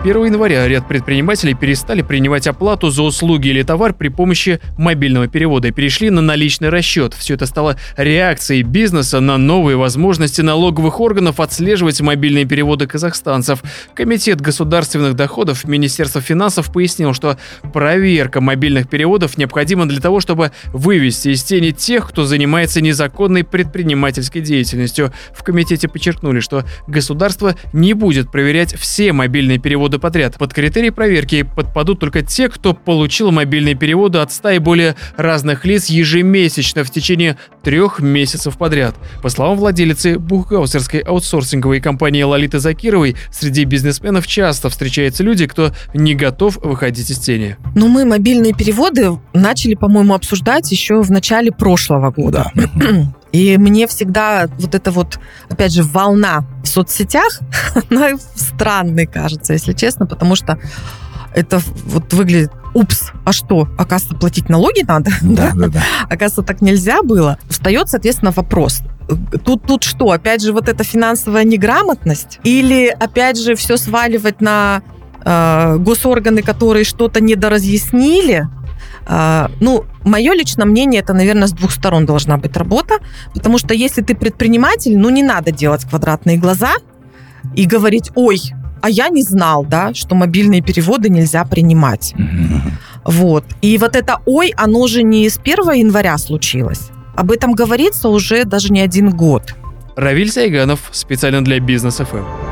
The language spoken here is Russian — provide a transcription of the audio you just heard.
1 января ряд предпринимателей перестали принимать оплату за услуги или товар при помощи мобильного перевода и перешли на наличный расчет. Все это стало реакцией бизнеса на новые возможности налоговых органов отслеживать мобильные переводы казахстанцев. Комитет государственных доходов Министерства финансов пояснил, что проверка мобильных переводов необходима для того, чтобы вывести из тени тех, кто занимается незаконной предпринимательской деятельностью. В комитете подчеркнули, что государство не будет проверять все мобильные переводы подряд. Под критерии проверки подпадут только те, кто получил мобильные переводы от 100 и более разных лиц ежемесячно в течение трех месяцев подряд. По словам владелицы бухгалтерской аутсорсинговой компании Лолиты Закировой, среди бизнесменов часто встречаются люди, кто не готов выходить из тени. Ну, мы мобильные переводы начали, по-моему, обсуждать еще в начале прошлого года. Да. И мне всегда вот эта вот, опять же, волна в соцсетях, она странной кажется, если честно, потому что это вот выглядит упс, а что, оказывается, платить налоги надо? Да, да, да. Оказывается, так нельзя было. Встает, соответственно, вопрос. Тут, тут что, опять же, вот эта финансовая неграмотность? Или, опять же, все сваливать на э, госорганы, которые что-то недоразъяснили? Э, ну, мое личное мнение, это, наверное, с двух сторон должна быть работа, потому что если ты предприниматель, ну, не надо делать квадратные глаза и говорить, ой, а я не знал, да, что мобильные переводы нельзя принимать. Вот. И вот это «ой», оно же не с 1 января случилось. Об этом говорится уже даже не один год. Равиль Сайганов, специально для Бизнес ФМ.